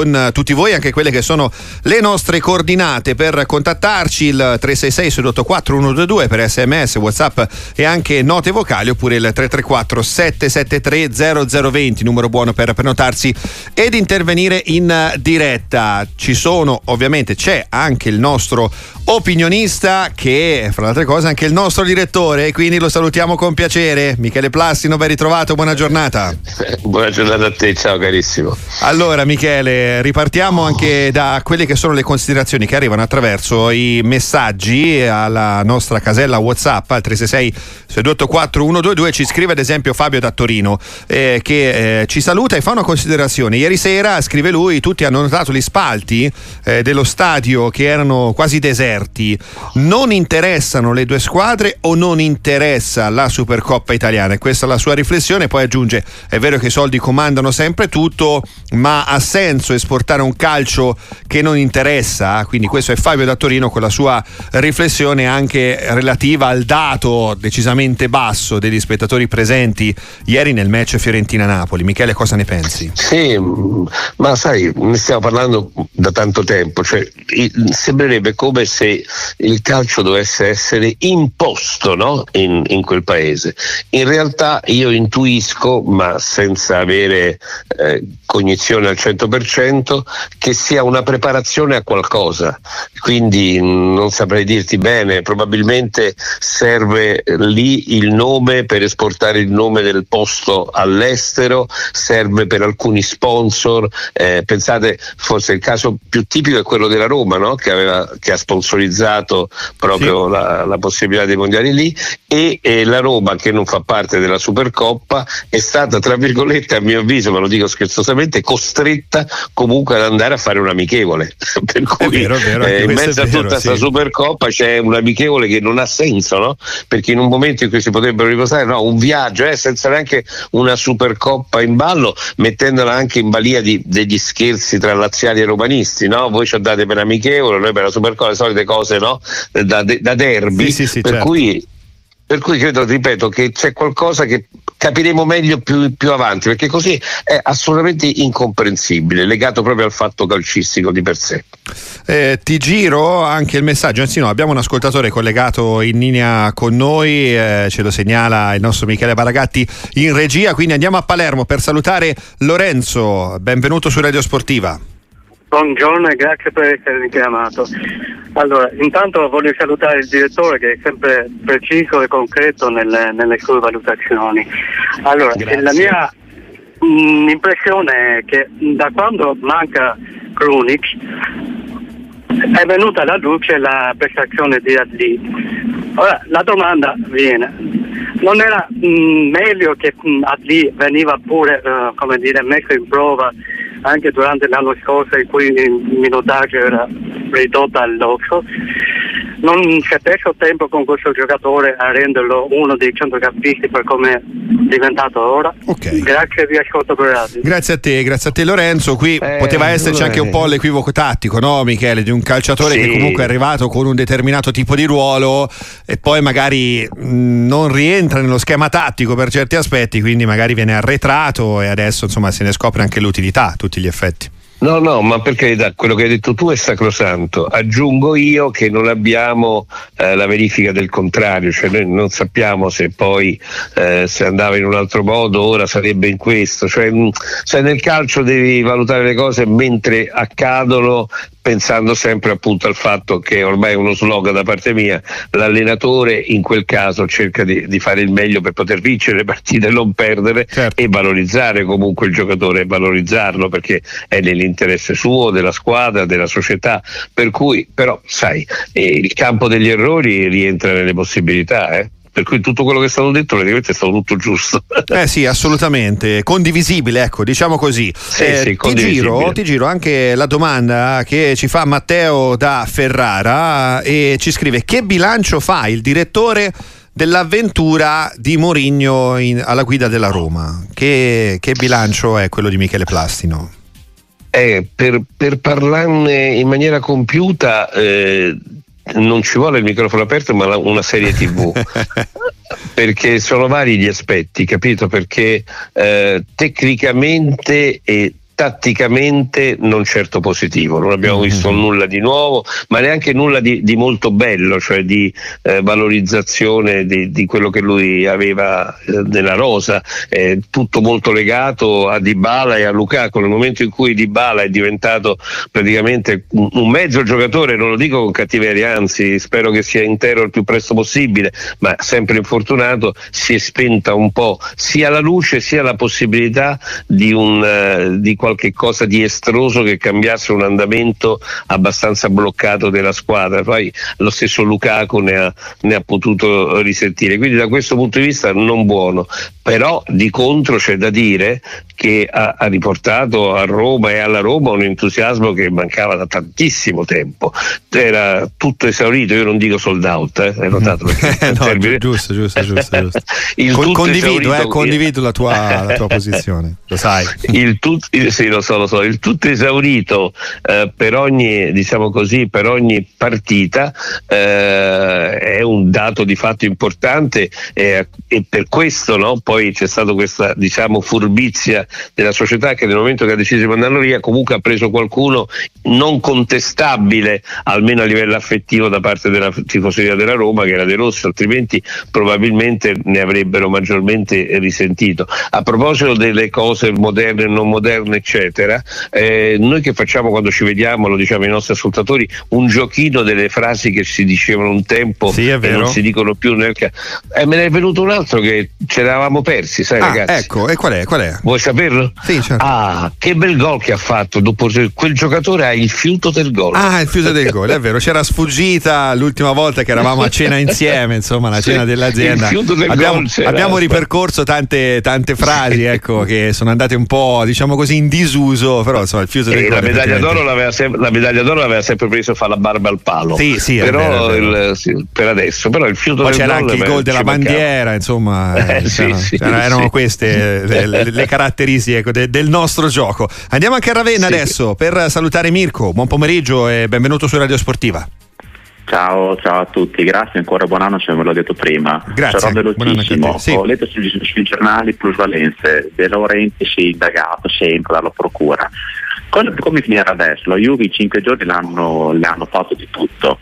con tutti voi, anche quelle che sono le nostre coordinate. Per contattarci il 366 684 122 per sms, whatsapp e anche note vocali oppure il 334 773 0020, numero buono per prenotarsi ed intervenire in diretta. Ci sono ovviamente, c'è anche il nostro opinionista che fra le altre cose anche il nostro direttore quindi lo salutiamo con piacere. Michele Plastino ben ritrovato buona giornata. Buona giornata a te ciao carissimo. Allora Michele ripartiamo anche da quelle che sono le considerazioni che arrivano attraverso i messaggi alla nostra casella whatsapp al 366 6284 122 ci scrive ad esempio Fabio da Torino eh, che eh, ci saluta e fa una considerazione ieri sera scrive lui tutti hanno notato gli spalti eh, dello stadio che erano quasi deserti non interessano le due squadre o non interessa la Supercoppa italiana? E questa è la sua riflessione. Poi aggiunge: è vero che i soldi comandano sempre tutto, ma ha senso esportare un calcio che non interessa? Quindi questo è Fabio da Torino con la sua riflessione anche relativa al dato decisamente basso degli spettatori presenti ieri nel match Fiorentina-Napoli. Michele, cosa ne pensi? Sì, ma sai, ne stiamo parlando da tanto tempo, cioè, sembrerebbe come se il calcio dovesse essere imposto no? in, in, quel paese. In realtà io intuisco, ma senza avere eh, cognizione al 100%, che sia una preparazione a qualcosa. Quindi non saprei dirti bene, probabilmente serve lì il nome per esportare il nome del posto all'estero, serve per alcuni sponsor. Eh, pensate, forse il caso più tipico è quello della Roma, no? che, aveva, che ha sponsorizzato proprio sì. la, la, possibilità dei mondiali lì e, e, la Roma che non fa parte della Supercoppa è stata tra virgolette a mio avviso, ma lo dico scherzosamente, costretta comunque ad andare a fare un amichevole. per cui vero, vero, eh, in mezzo a tutta questa sì. Supercoppa c'è un amichevole che non ha senso, no? Perché in un momento in cui si potrebbero riposare, no, un viaggio eh, senza neanche una Supercoppa in ballo, mettendola anche in balia di, degli scherzi tra laziali e romanisti, no? Voi ci date per amichevole, noi per la Supercoppa, le solite cose no? da, da, derby, sì, sì, sì, per, certo. cui, per cui credo, ripeto, che c'è qualcosa che capiremo meglio più, più, avanti, perché così è assolutamente incomprensibile, legato proprio al fatto calcistico di per sé. Eh, ti giro anche il messaggio, anzi no, abbiamo un ascoltatore collegato in linea con noi, eh, ce lo segnala il nostro Michele Baragatti in regia, quindi andiamo a Palermo per salutare Lorenzo, benvenuto su Radio Sportiva. Buongiorno e grazie per essere chiamato. Allora, intanto voglio salutare il direttore che è sempre preciso e concreto nelle, nelle sue valutazioni. Allora, la mia mh, mm, impressione è che da quando manca Krunic è venuta alla luce la prestazione di Adli. Ora, la domanda viene, non era mh, mm, meglio che mh, mm, Adli veniva pure uh, dire, messo in prova anche durante l'anno scorso in cui il minutaggio era ridotto all'osso. Non si perso tempo con questo giocatore a renderlo uno dei centrocampisti per come è diventato ora. Okay. Grazie vi ascolto per radio. Grazie a te, grazie a te Lorenzo. Qui eh, poteva esserci anche un po' l'equivoco tattico, no Michele, di un calciatore sì. che comunque è arrivato con un determinato tipo di ruolo e poi magari non rientra nello schema tattico per certi aspetti, quindi magari viene arretrato e adesso insomma se ne scopre anche l'utilità. Tu tutti gli effetti. No, no, ma per carità, quello che hai detto tu è sacrosanto. Aggiungo io che non abbiamo eh, la verifica del contrario, cioè noi non sappiamo se poi eh, se andava in un altro modo ora sarebbe in questo. Cioè, mh, cioè nel calcio devi valutare le cose mentre accadono pensando sempre appunto al fatto che ormai è uno slogan da parte mia, l'allenatore in quel caso cerca di, di fare il meglio per poter vincere le partite e non perdere certo. e valorizzare comunque il giocatore e valorizzarlo perché è nell'interesse suo, della squadra, della società, per cui però sai, eh, il campo degli errori rientra nelle possibilità. Eh? Per cui tutto quello che è stato detto praticamente è stato tutto giusto. Eh sì, assolutamente, condivisibile, ecco, diciamo così. Sì, eh, sì, ti, giro, ti, giro, anche la domanda che ci fa Matteo da Ferrara e ci scrive che bilancio fa il direttore dell'avventura di Mourinho in, alla guida della Roma? Che, che, bilancio è quello di Michele Plastino? Eh, per, per, parlarne in maniera compiuta eh, non ci vuole il microfono aperto, ma una serie TV. perché sono vari gli aspetti, capito? Perché eh, tecnicamente e tatticamente non certo positivo, non abbiamo mm-hmm. visto nulla di nuovo, ma neanche nulla di, di molto bello, cioè di eh, valorizzazione di, di, quello che lui aveva eh, nella rosa, eh, tutto molto legato a Dybala e a Lukaku. Nel momento in cui Dybala è diventato praticamente un, un mezzo giocatore, non lo dico con cattiveria, anzi spero che sia intero il più presto possibile, ma sempre infortunato, si è spenta un po' sia la luce sia la possibilità di, un, uh, di qualche cosa di estroso che cambiasse un andamento abbastanza bloccato della squadra. Poi lo stesso Lukaku ne ha, ne ha potuto risentire. Quindi da questo punto di vista non buono. Però di contro c'è da dire che ha, ha, riportato a Roma e alla Roma un entusiasmo che mancava da tantissimo tempo. Era tutto esaurito, io non dico sold out, eh, hai notato? no, termine... giusto, giusto, giusto. giusto. Con, condivido, eh, condivido la, tua, la tua, posizione, lo sai. Il tut, sì, lo so, lo so, il tutto esaurito eh, per ogni, diciamo così, per ogni partita eh, è un dato di fatto importante e per questo no, poi c'è stata questa diciamo furbizia della società che nel momento che ha deciso di mandarlo via comunque ha preso qualcuno non contestabile almeno a livello affettivo da parte della tifoseria della Roma che era De Rossi altrimenti probabilmente ne avrebbero maggiormente risentito. A proposito delle cose moderne e non moderne eccetera eh, noi che facciamo quando ci vediamo lo diciamo ai nostri ascoltatori un giochino delle frasi che si dicevano un tempo sì, e non si dicono più nel eh, me ne è venuto un altro che ce l'avevamo persi sai ah, ragazzi ecco e qual è? Qual è? vuoi saperlo? Sì, certo. Ah, che bel gol che ha fatto. Dopo, quel giocatore ha il fiuto del gol. Ah, il fiuto del gol, è vero. C'era sfuggita l'ultima volta che eravamo a cena insieme, insomma, la cena sì, dell'azienda. abbiamo, abbiamo ripercorso tante, tante frasi, ecco, che sono andate un po', diciamo così, in disuso, però insomma, il fiuto del gol. La medaglia, d'oro l'aveva sempre, la medaglia d'oro l'aveva sempre preso a fare la barba al palo. Sì, sì, però vero, il, sì, per adesso, però il fiuto Poi del c'era gol. anche il gol della bandiera, insomma, eh, c'erano, sì, erano queste le, le, le caratteristiche ecco, de, del nostro gioco. Andiamo anche a Ravenna sì. adesso per salutare Mirko. Buon pomeriggio e benvenuto su Radio Sportiva. Ciao, ciao, a tutti, grazie ancora, buon anno se ve l'ho detto prima. Grazie. Sarò velocissimo. Sì. Ho letto sui, sui giornali plusvalenze, De Laurenti si è indagato sempre dalla procura. Come, come finirà adesso? Lo Juve in cinque giorni l'hanno, le hanno fatto di tutto.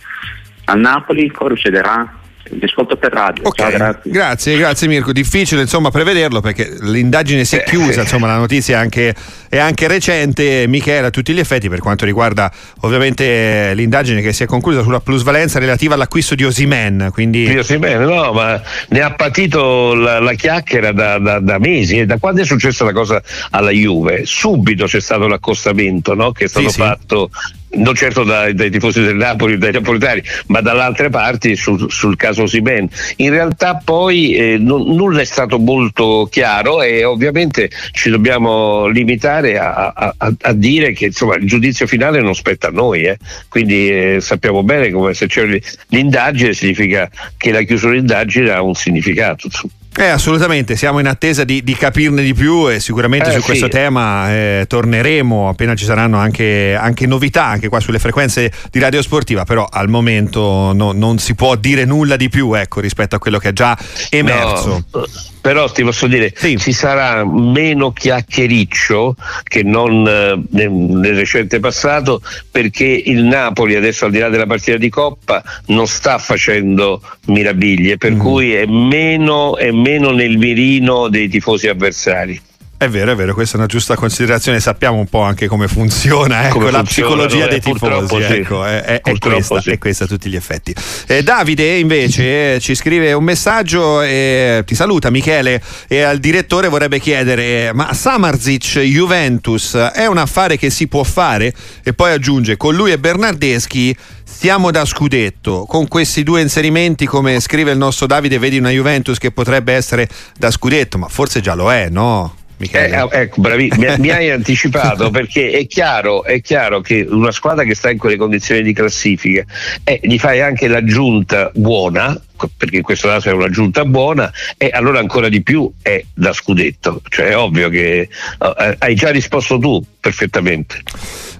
Al Napoli cosa succederà? Vi ascolto per radio. Okay. Ciao, grazie. grazie. grazie, Mirko. Difficile insomma prevederlo perché l'indagine si è chiusa, insomma la notizia è anche, è anche recente, Michele a tutti gli effetti per quanto riguarda ovviamente l'indagine che si è conclusa sulla plusvalenza relativa all'acquisto di Osimen. Quindi... Di Osimen, no, ma ne ha patito la, la chiacchiera da, da, da, mesi e da quando è successa la cosa alla Juve, subito c'è stato l'accostamento no? che è stato sì, fatto sì non certo dai, dai, tifosi del Napoli, dai napoletani, ma dall'altre parti sul, sul caso Siben. In realtà poi eh, non, nulla è stato molto chiaro e ovviamente ci dobbiamo limitare a, a, a dire che insomma, il giudizio finale non spetta a noi, eh. quindi eh, sappiamo bene come se c'è l'indagine significa che la chiusura dell'indagine ha un significato. Insomma. Eh, assolutamente, siamo in attesa di, di capirne di più e sicuramente eh, su sì. questo tema eh, torneremo appena ci saranno anche, anche, novità, anche qua sulle frequenze di Radio Sportiva, però al momento no, non si può dire nulla di più ecco, rispetto a quello che è già emerso. No però ti posso dire sì. ci sarà meno chiacchiericcio che non eh, nel, nel, recente passato perché il Napoli adesso al di là della partita di Coppa non sta facendo mirabiglie per mm. cui è meno, è meno nel mirino dei tifosi avversari è vero, è vero, questa è una giusta considerazione, sappiamo un po' anche come funziona, ecco, come la funziona, psicologia dei tifosi, sì. ecco, è, è, è, questa, sì. è, questa, a tutti gli effetti. Eh, Davide invece eh, ci scrive un messaggio e ti saluta Michele e al direttore vorrebbe chiedere ma Samarzic Juventus è un affare che si può fare? E poi aggiunge con lui e Bernardeschi stiamo da scudetto. Con questi due inserimenti, come scrive il nostro Davide, vedi una Juventus che potrebbe essere da scudetto, ma forse già lo è, no? Eh, ecco, bravi, mi, mi, hai anticipato perché è chiaro, è chiaro, che una squadra che sta in quelle condizioni di classifica eh, gli fai anche l'aggiunta buona, perché in questo caso è una giunta buona, e allora ancora di più è da scudetto. Cioè è ovvio che uh, hai già risposto tu perfettamente.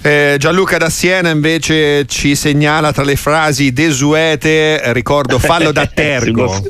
Eh, Gianluca da Siena invece ci segnala tra le frasi desuete, ricordo fallo da Tergo.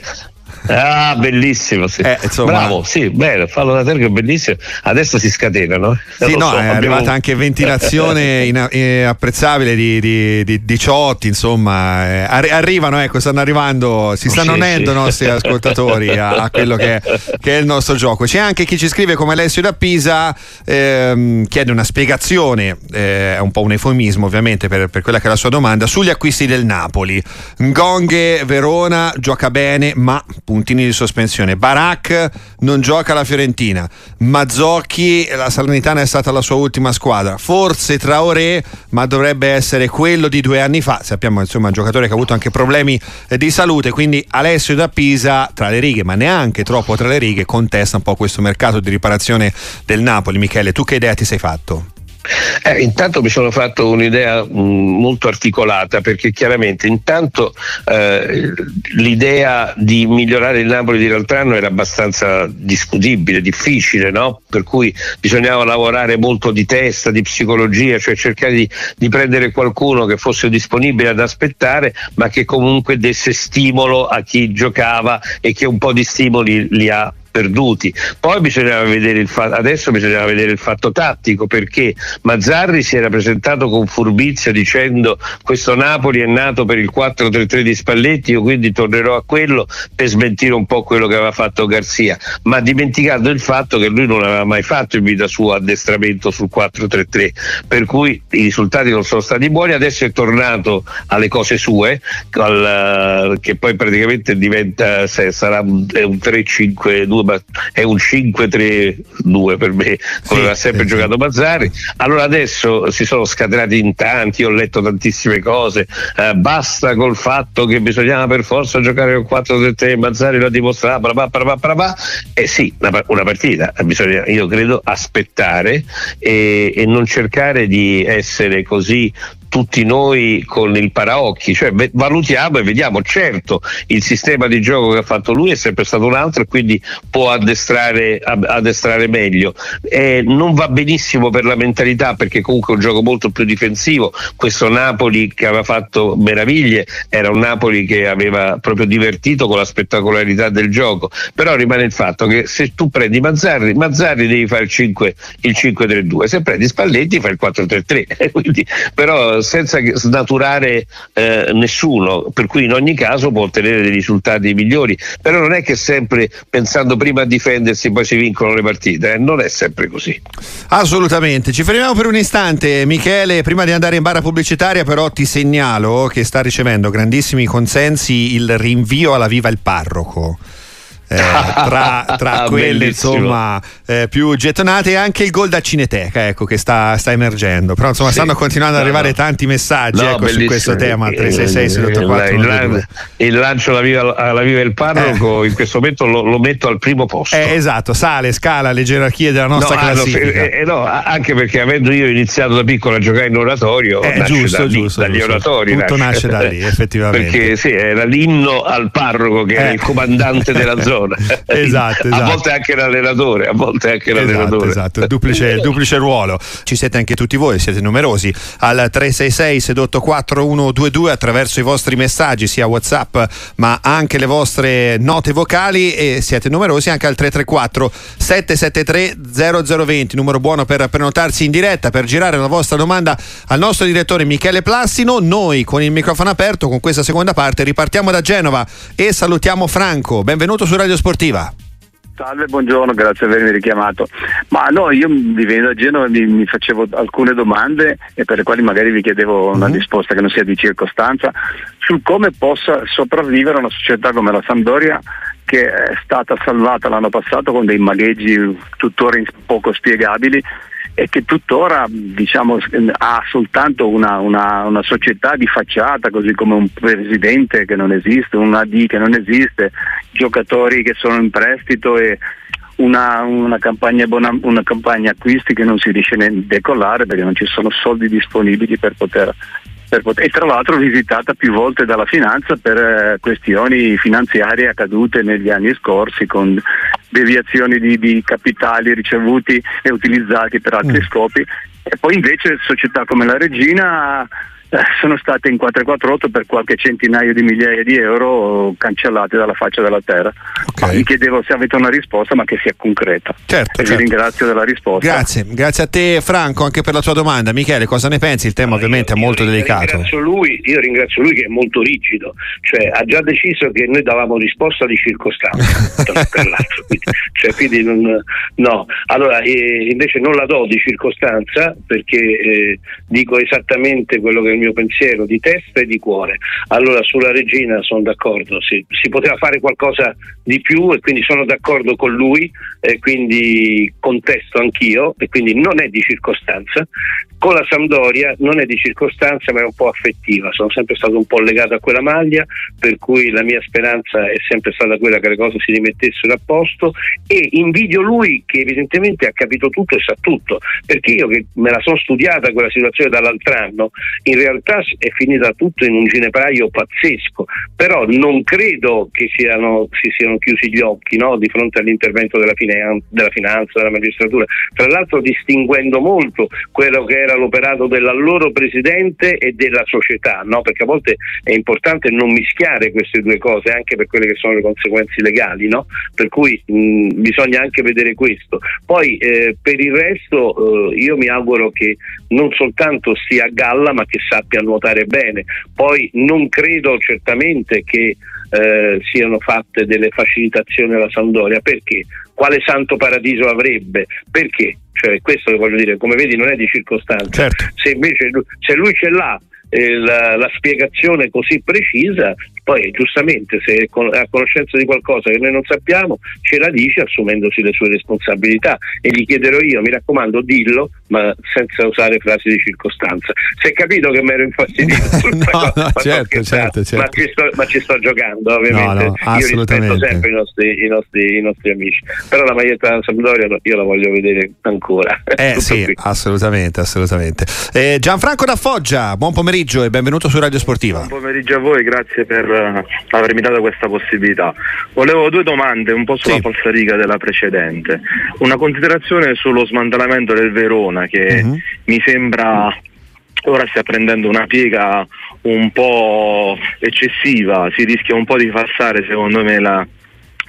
Ah, bellissimo, sì. Eh, insomma... Bravo, sì, bene, fallo da terra è bellissimo. Adesso si scatenano. Sì, no, so, è abbiamo... arrivata anche ventilazione in, in, apprezzabile di, di, di, di, ciotti, insomma, eh, arrivano, ecco, stanno arrivando, si stanno sì, unendo sì. i nostri ascoltatori a, a quello che, che, è il nostro gioco. C'è anche chi ci scrive come Alessio da Pisa, ehm, chiede una spiegazione, eh, è un po' un eufemismo ovviamente per, per, quella che è la sua domanda, sugli acquisti del Napoli. Ngonghe, Verona, gioca bene, ma puntini di sospensione. Barak non gioca la Fiorentina. Mazzocchi, la Salernitana è stata la sua ultima squadra. Forse Traoré, ma dovrebbe essere quello di due anni fa. Sappiamo insomma un giocatore che ha avuto anche problemi eh, di salute, quindi Alessio da Pisa tra le righe, ma neanche troppo tra le righe, contesta un po' questo mercato di riparazione del Napoli. Michele, tu che idea ti sei fatto? Eh, intanto mi sono fatto un'idea mh, mm, molto articolata perché chiaramente intanto eh, l'idea di migliorare il Napoli di l'altro anno era abbastanza discutibile, difficile, no? per cui bisognava lavorare molto di testa, di psicologia, cioè cercare di, di prendere qualcuno che fosse disponibile ad aspettare ma che comunque desse stimolo a chi giocava e che un po' di stimoli li ha perduti. Poi bisognava vedere il fatto, adesso bisognava vedere il fatto tattico perché Mazzarri si era presentato con furbizia dicendo questo Napoli è nato per il 4-3-3 di Spalletti, io quindi tornerò a quello per smentire un po' quello che aveva fatto Garzia, ma dimenticando il fatto che lui non aveva mai fatto in vita sua addestramento sul 4-3-3, per cui i risultati non sono stati buoni, adesso è tornato alle cose sue, al, che poi praticamente diventa, sarà un, un 3-5-2 ma è un 5-3-2 per me, come sì, ha sempre sì, giocato Mazzari. Allora adesso si sono scatenati in tanti, ho letto tantissime cose, eh, basta col fatto che bisognava per forza giocare con 4-3-3, Mazzari l'ha dimostrato, bla bla bla bla. Eh sì, una, una partita, bisogna io credo aspettare e, e non cercare di essere così tutti noi con il paraocchi, cioè valutiamo e vediamo, certo il sistema di gioco che ha fatto lui è sempre stato un altro e quindi può addestrare, addestrare meglio. Eh, non va benissimo per la mentalità perché comunque è un gioco molto più difensivo, questo Napoli che aveva fatto meraviglie era un Napoli che aveva proprio divertito con la spettacolarità del gioco, però rimane il fatto che se tu prendi Mazzarri, Mazzarri devi fare il 5, il 5-3-2, se prendi Spalletti fai il 4-3-3, quindi, però senza snaturare eh, nessuno, per cui in ogni caso può ottenere dei risultati migliori, però non è che sempre pensando prima a difendersi poi si vincono le partite, eh? non è sempre così. Assolutamente, ci fermiamo per un istante Michele, prima di andare in barra pubblicitaria però ti segnalo che sta ricevendo grandissimi consensi il rinvio alla viva il parroco eh, tra, tra quelle insomma eh, più gettonate e anche il gol da Cineteca ecco, che sta, sta emergendo. Però insomma sì, stanno continuando ad arrivare tanti messaggi no, ecco, su questo tema 366 il, il, lancio alla viva, alla viva il parroco eh. in questo momento lo, lo, metto al primo posto. Eh, esatto sale scala le gerarchie della nostra no, classifica. eh, no, anche perché avendo io iniziato da piccolo a giocare in oratorio eh, giusto, da giusto, dagli giusto. oratori tutto nasce, nasce da lì effettivamente. Perché sì era l'inno al parroco che era il comandante della zona zona. Esatto, esatto. A volte anche l'allenatore, a volte anche esatto, l'allenatore. Esatto, il duplice, duplice ruolo. Ci siete anche tutti voi, siete numerosi. Al 366 sedotto 4122 attraverso i vostri messaggi, sia WhatsApp ma anche le vostre note vocali e siete numerosi anche al 334 773 0020, numero buono per prenotarsi in diretta, per girare la vostra domanda al nostro direttore Michele Plassino. Noi con il microfono aperto con questa seconda parte ripartiamo da Genova e salutiamo Franco. Benvenuto su Radio Radio Sportiva. Salve, buongiorno, grazie per avermi richiamato. Ma no, io vivendo a Genova mi, mi, facevo alcune domande e per le quali magari vi chiedevo una mm-hmm. risposta che non sia di circostanza sul come possa sopravvivere una società come la Sampdoria che è stata salvata l'anno passato con dei magheggi tuttora poco spiegabili e che tuttora diciamo, ha soltanto una, una, una, società di facciata, così come un presidente che non esiste, un AD che non esiste, giocatori che sono in prestito e una, una, campagna, una campagna acquisti che non si riesce a decollare perché non ci sono soldi disponibili per poter Poter, e tra l'altro visitata più volte dalla finanza per eh, questioni finanziarie accadute negli anni scorsi con deviazioni di, di capitali ricevuti e utilizzati per altri mm. scopi e poi invece società come la Regina sono state in 448 per qualche centinaio di migliaia di euro cancellate dalla faccia della terra. Okay. Mi chiedevo se avete una risposta ma che sia concreta. Certo, e certo. vi ringrazio della risposta. Grazie, grazie a te Franco anche per la tua domanda. Michele, cosa ne pensi? Il tema no, ovviamente io, è molto io delicato. Ringrazio lui, io ringrazio lui che è molto rigido, cioè ha già deciso che noi davamo risposta di circostanza, quindi, cioè, quindi non, no. Allora, eh, invece non la do di circostanza perché eh, dico esattamente quello che il mio pensiero di testa e di cuore. Allora sulla regina sono d'accordo, si, si poteva fare qualcosa di più e quindi sono d'accordo con lui e quindi contesto anch'io e quindi non è di circostanza. Con la Sampdoria non è di circostanza ma è un po' affettiva, sono sempre stato un po' legato a quella maglia per cui la mia speranza è sempre stata quella che le cose si rimettessero a posto e invidio lui che evidentemente ha capito tutto e sa tutto perché io che me la sono studiata quella situazione dall'altro anno in realtà è finita tutto in un ginepraio pazzesco però non credo che siano, si siano chiusi gli occhi no? di fronte all'intervento della, finan- della finanza, della magistratura tra l'altro distinguendo molto quello che era era l'operato del loro presidente e della società, no? perché a volte è importante non mischiare queste due cose anche per quelle che sono le conseguenze legali, no? per cui mh, bisogna anche vedere questo. Poi eh, per il resto eh, io mi auguro che non soltanto sia a galla ma che sappia nuotare bene, poi non credo certamente che eh, siano fatte delle facilitazioni alla Sandoria, perché? Quale santo paradiso avrebbe? Perché? Cioè, questo che voglio dire, come vedi non è di circostanza. Certo. Se invece se lui ce l'ha eh, la, la, spiegazione così precisa, poi giustamente se è a conoscenza di qualcosa che noi non sappiamo ce la dice assumendosi le sue responsabilità e gli chiederò io, mi raccomando, dillo, ma senza usare frasi di circostanza. Si è capito che mi ero infastidito? no, no, no certo, certo, certo. Ma, ci sto, ma, ci sto, giocando, ovviamente. No, io rispetto sempre i nostri, i, nostri, i nostri, amici, però la maglietta della Sampdoria io la voglio vedere ancora. Eh sì, qui. assolutamente, assolutamente. Eh, Gianfranco da Foggia, buon pomeriggio e benvenuto su Radio Sportiva. Buon pomeriggio a voi, grazie per avermi dato questa possibilità. Volevo due domande un po' sulla sì. falsariga della precedente. Una considerazione sullo smantellamento del Verona che uh-huh. mi sembra ora stia prendendo una piega un po' eccessiva, si rischia un po' di falsare secondo me la,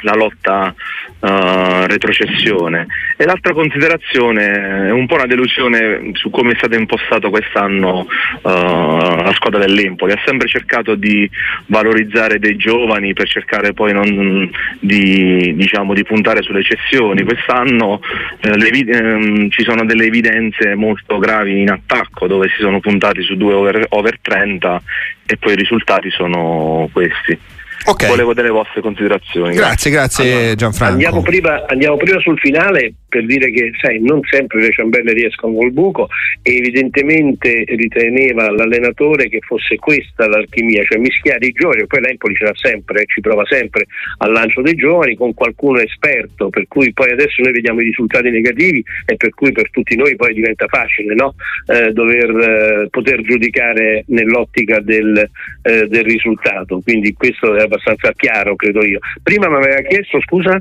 la lotta uh, retrocessione. E l'altra considerazione è un po' una delusione su come è stato impostato quest'anno uh, la squadra dell'Empoli. Ha sempre cercato di valorizzare dei giovani per cercare poi non, di, diciamo, di, puntare sulle cessioni. Quest'anno eh, le, ehm, ci sono delle evidenze molto gravi in attacco dove si sono puntati su due over, over 30 e poi i risultati sono questi. Okay. Volevo delle vostre considerazioni. Grazie, grazie, grazie allora, Gianfranco. Andiamo prima, andiamo prima sul finale per dire che sai, non sempre le ciambelle riescono col buco e evidentemente riteneva l'allenatore che fosse questa l'alchimia, cioè mischiare i giovani, poi l'Empoli ce l'ha sempre, ci prova sempre al lancio dei giovani con qualcuno esperto, per cui poi adesso noi vediamo i risultati negativi e per cui per tutti noi poi diventa facile no? eh, dover eh, poter giudicare nell'ottica del, eh, del, risultato, quindi questo è abbastanza chiaro credo io. Prima mi aveva chiesto scusa?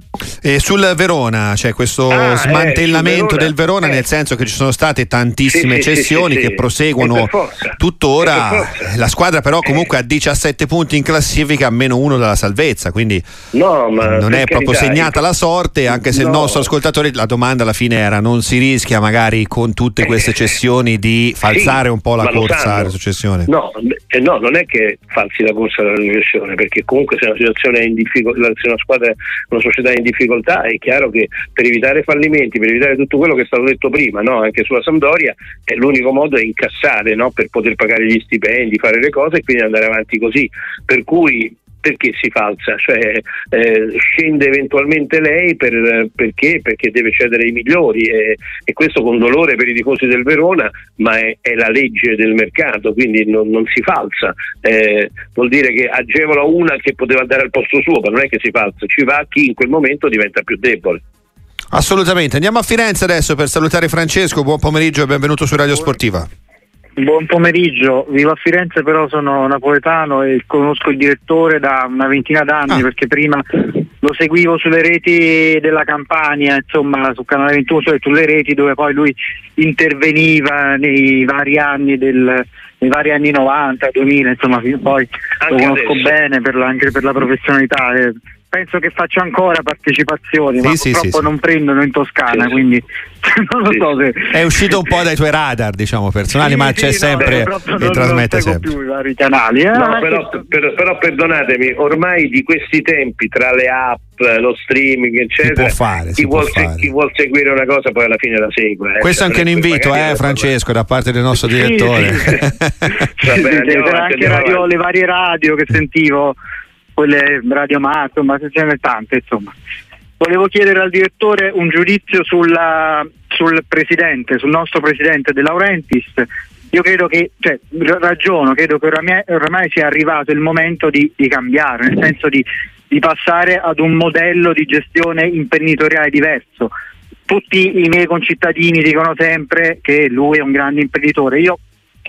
sul Verona, c'è cioè questo ah, smantellamento eh, del Verona, eh. nel senso che ci sono state tantissime sì, cessioni sì, sì, che proseguono tuttora. La squadra però comunque ha 17 punti in classifica, meno uno dalla salvezza, quindi no, non è proprio carità, segnata la sorte, anche se no. il nostro ascoltatore, la domanda alla fine era non si rischia magari con tutte queste cessioni di falsare un po' la corsa alla successione? No, eh, no, non è che falsi la corsa alla successione, perché comunque se una situazione è in difficoltà, se una squadra, una società è in difficoltà, è chiaro che per evitare fallimenti per evitare tutto quello che è stato detto prima, no? anche sulla Sampdoria, l'unico modo è incassare no? per poter pagare gli stipendi, fare le cose e quindi andare avanti così. Per cui perché si falsa? Cioè, eh, scende eventualmente lei per, perché? Perché deve cedere i migliori e, e, questo con dolore per i tifosi del Verona, ma è, è la legge del mercato, quindi non, non si falsa. Eh, vuol dire che agevola una che poteva andare al posto suo, ma non è che si falsa, ci va chi in quel momento diventa più debole. Assolutamente. Andiamo a Firenze adesso per salutare Francesco. Buon pomeriggio e benvenuto su Radio Sportiva. Buon pomeriggio, vivo a Firenze però sono napoletano e conosco il direttore da una ventina d'anni ah. perché prima lo seguivo sulle reti della Campania, insomma su Canale 21, cioè sulle reti dove poi lui interveniva nei vari anni del, nei vari anni 90, 2000, insomma poi anche lo conosco adesso. bene per la, anche per la professionalità. Eh penso che faccia ancora partecipazioni, sì, ma sì, purtroppo sì, non prendono in Toscana, quindi non lo so se... È uscito un po' dai tuoi radar, diciamo, personali, ma c'è sempre no, e non, trasmette non sempre. più i vari canali. Eh? No, però, per, però, perdonatemi, ormai di questi tempi, tra le app, lo streaming, eccetera, fare, chi, vuol se, chi, vuol seguire una cosa poi alla fine la segue. Eh. Questo è anche un invito, eh, Francesco, da parte del nostro direttore. C'era anche radio, le varie radio che sentivo quelle Radio ma ce ne tante insomma. Volevo chiedere al direttore un giudizio sulla, sul presidente, sul nostro presidente De Laurentiis. Io credo che, cioè, ragiono, credo che oramai, oramai sia arrivato il momento di, di cambiare, nel senso di, di passare ad un modello di gestione imprenditoriale diverso. Tutti i miei concittadini dicono sempre che lui è un grande imprenditore. Io,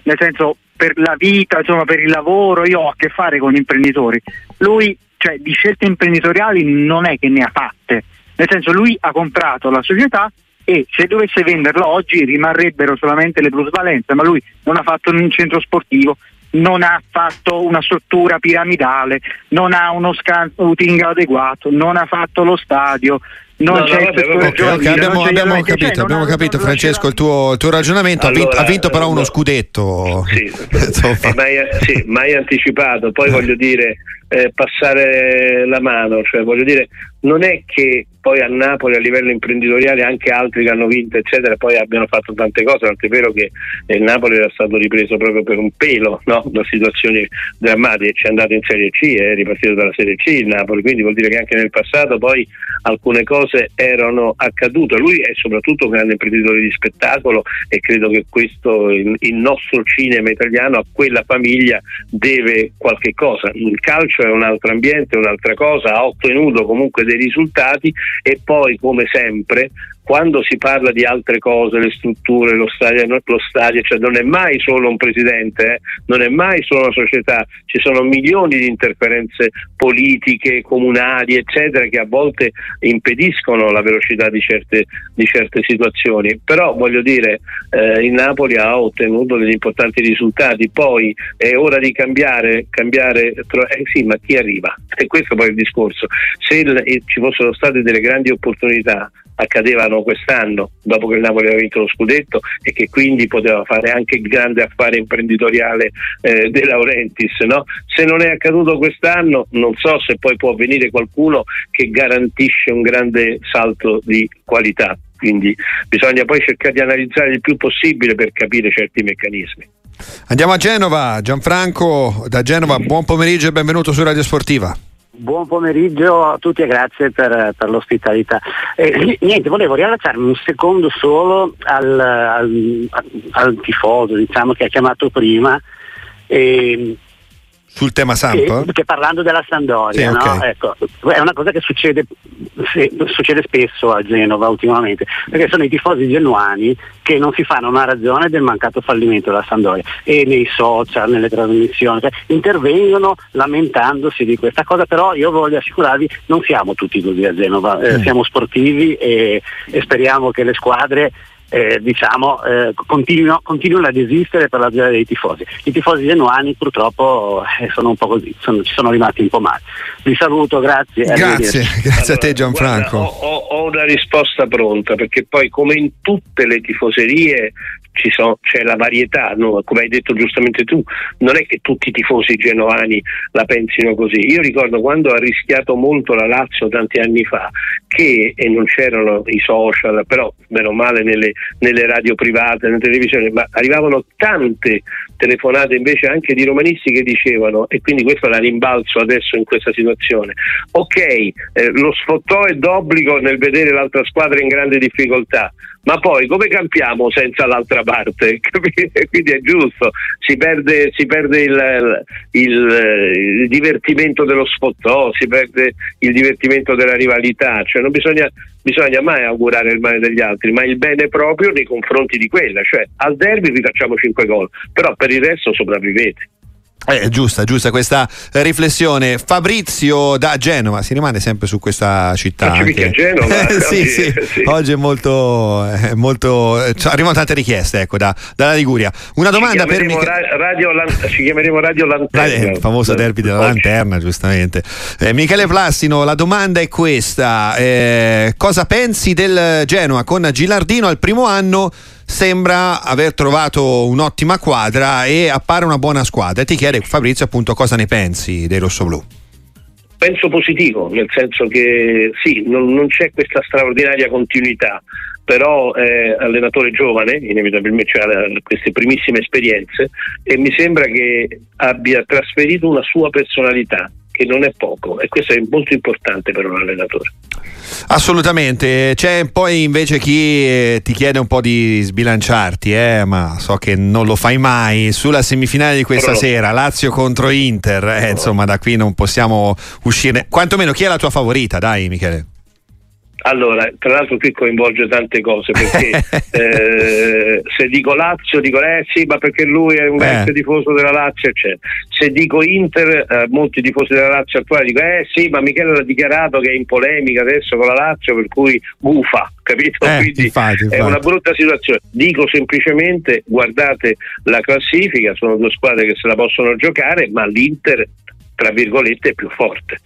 nel senso, per la vita, insomma, per il lavoro, io ho a che fare con imprenditori. Lui, cioè, di scelte imprenditoriali non è che ne ha fatte, nel senso lui ha comprato la società e se dovesse venderla oggi rimarrebbero solamente le plusvalenze, ma lui non ha fatto un centro sportivo, non ha fatto una struttura piramidale, non ha uno scouting adeguato, non ha fatto lo stadio, non no, c'è no, vabbè, okay, okay, abbiamo, abbiamo capito, abbiamo capito Francesco il tuo, il tuo ragionamento allora, ha, vinto, ha, vinto, però uno scudetto. Sì, mai, sì, mai anticipato. Poi voglio dire eh, passare la mano cioè voglio dire non è che poi a Napoli a livello imprenditoriale anche altri che hanno vinto eccetera poi abbiano fatto tante cose, tant'è vero che il eh, Napoli era stato ripreso proprio per un pelo no? da situazioni drammatiche, ci è andato in Serie C, è ripartito dalla Serie C il Napoli, quindi vuol dire che anche nel passato poi alcune cose erano accadute, lui è soprattutto un grande imprenditore di spettacolo e credo che questo il, il nostro cinema italiano a quella famiglia deve qualche cosa, il calcio è un altro ambiente, un'altra cosa, ha ottenuto comunque dei risultati e poi come sempre quando si parla di altre cose, le strutture, lo stadio, lo stadio cioè non è mai solo un presidente, eh? non è mai solo una società, ci sono milioni di interferenze politiche, comunali, eccetera, che a volte impediscono la velocità di certe, di certe situazioni. Però voglio dire, eh, il Napoli ha ottenuto degli importanti risultati, poi è ora di cambiare, cambiare eh sì, ma chi arriva? E questo poi è il discorso. Se il, ci fossero state delle grandi opportunità, accadevano quest'anno dopo che il Napoli aveva vinto lo scudetto e che quindi poteva fare anche il grande affare imprenditoriale eh, De Laurentiis. No? Se non è accaduto quest'anno non so se poi può venire qualcuno che garantisce un grande salto di qualità. Quindi bisogna poi cercare di analizzare il più possibile per capire certi meccanismi. Andiamo a Genova, Gianfranco da Genova, buon pomeriggio e benvenuto su Radio Sportiva. Buon pomeriggio a tutti e grazie per, per l'ospitalità. Eh, niente, volevo riallacciarmi un secondo solo al, al, al tifoso diciamo, che ha chiamato prima. Eh, sul tema Samp? Perché parlando della Sandoria, sì, okay. no? ecco, è una cosa che succede, succede, spesso a Genova ultimamente, perché sono i tifosi genuani che non si fanno una ragione del mancato fallimento della Sandoria e nei social, nelle trasmissioni, cioè, intervengono lamentandosi di questa cosa, però io voglio assicurarvi non siamo tutti così a Genova, eh, mm. siamo sportivi e, e speriamo che le squadre eh, diciamo, eh, continuino, continuino, ad esistere per la gioia dei tifosi. I tifosi genuani purtroppo eh, sono un po' così, sono, ci sono rimasti un po' male. Vi saluto, grazie. Grazie, grazie allora, a te Gianfranco. Guarda, ho, ho, una risposta pronta perché poi come in tutte le tifoserie sono, c'è la varietà, no? come hai detto giustamente tu, non è che tutti i tifosi genovani la pensino così. Io ricordo quando ha rischiato molto la Lazio tanti anni fa, che e non c'erano i social, però meno male nelle, nelle radio private, nelle televisioni, ma arrivavano tante telefonate invece anche di romanisti che dicevano, e quindi questo la rimbalzo adesso in questa situazione, ok, eh, lo sfottò è d'obbligo nel vedere l'altra squadra in grande difficoltà, ma poi come campiamo senza l'altra parte? Quindi è giusto, si perde, si perde il, il, il, divertimento dello sfottò, si perde il divertimento della rivalità, cioè non bisogna, bisogna mai augurare il male degli altri, ma il bene proprio nei confronti di quella, cioè al derby vi facciamo 5 gol, però per il resto sopravvivete. Eh, giusta, giusta questa riflessione. Fabrizio da Genova, si rimane sempre su questa città. Anche. Genova, sì, sì, sì, oggi è molto, è molto cioè, arrivano tante richieste ecco, da, dalla Liguria. Una domanda per Michele. Radio, ci chiameremo Radio Lanterna. Il famoso derby della Lanterna, giustamente. Eh, Michele Plassino, la domanda è questa: eh, cosa pensi del Genoa con Gilardino al primo anno? Sembra aver trovato un'ottima quadra e appare una buona squadra. E ti chiede Fabrizio appunto cosa ne pensi dei rossoblù. Penso positivo, nel senso che sì, non, non c'è questa straordinaria continuità, però è allenatore giovane, inevitabilmente ha queste primissime esperienze e mi sembra che abbia trasferito una sua personalità che non è poco e questo è molto importante per un allenatore. Assolutamente, c'è poi invece chi eh, ti chiede un po' di sbilanciarti, eh, ma so che non lo fai mai, sulla semifinale di questa Però... sera, Lazio contro Inter, eh, insomma da qui non possiamo uscire, quantomeno chi è la tua favorita, dai Michele? Allora, tra l'altro qui coinvolge tante cose perché eh, se dico Lazio dico eh sì ma perché lui è un vecchio tifoso della Lazio eccetera. se dico Inter eh, molti tifosi della Lazio attuali dicono eh sì ma Michele l'ha dichiarato che è in polemica adesso con la Lazio per cui gufa capito? Eh, Quindi infatti, infatti. è una brutta situazione dico semplicemente guardate la classifica sono due squadre che se la possono giocare ma l'Inter tra virgolette è più forte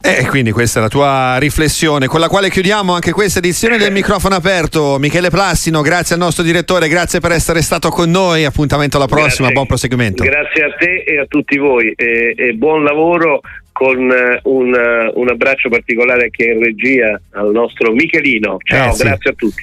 e eh, quindi questa è la tua riflessione con la quale chiudiamo anche questa edizione del microfono aperto. Michele Plassino, grazie al nostro direttore, grazie per essere stato con noi. Appuntamento alla prossima, grazie. buon proseguimento. Grazie a te e a tutti voi e, e buon lavoro con eh, un, uh, un, abbraccio particolare che in regia al nostro Michelino. Ciao, eh, sì. grazie a tutti.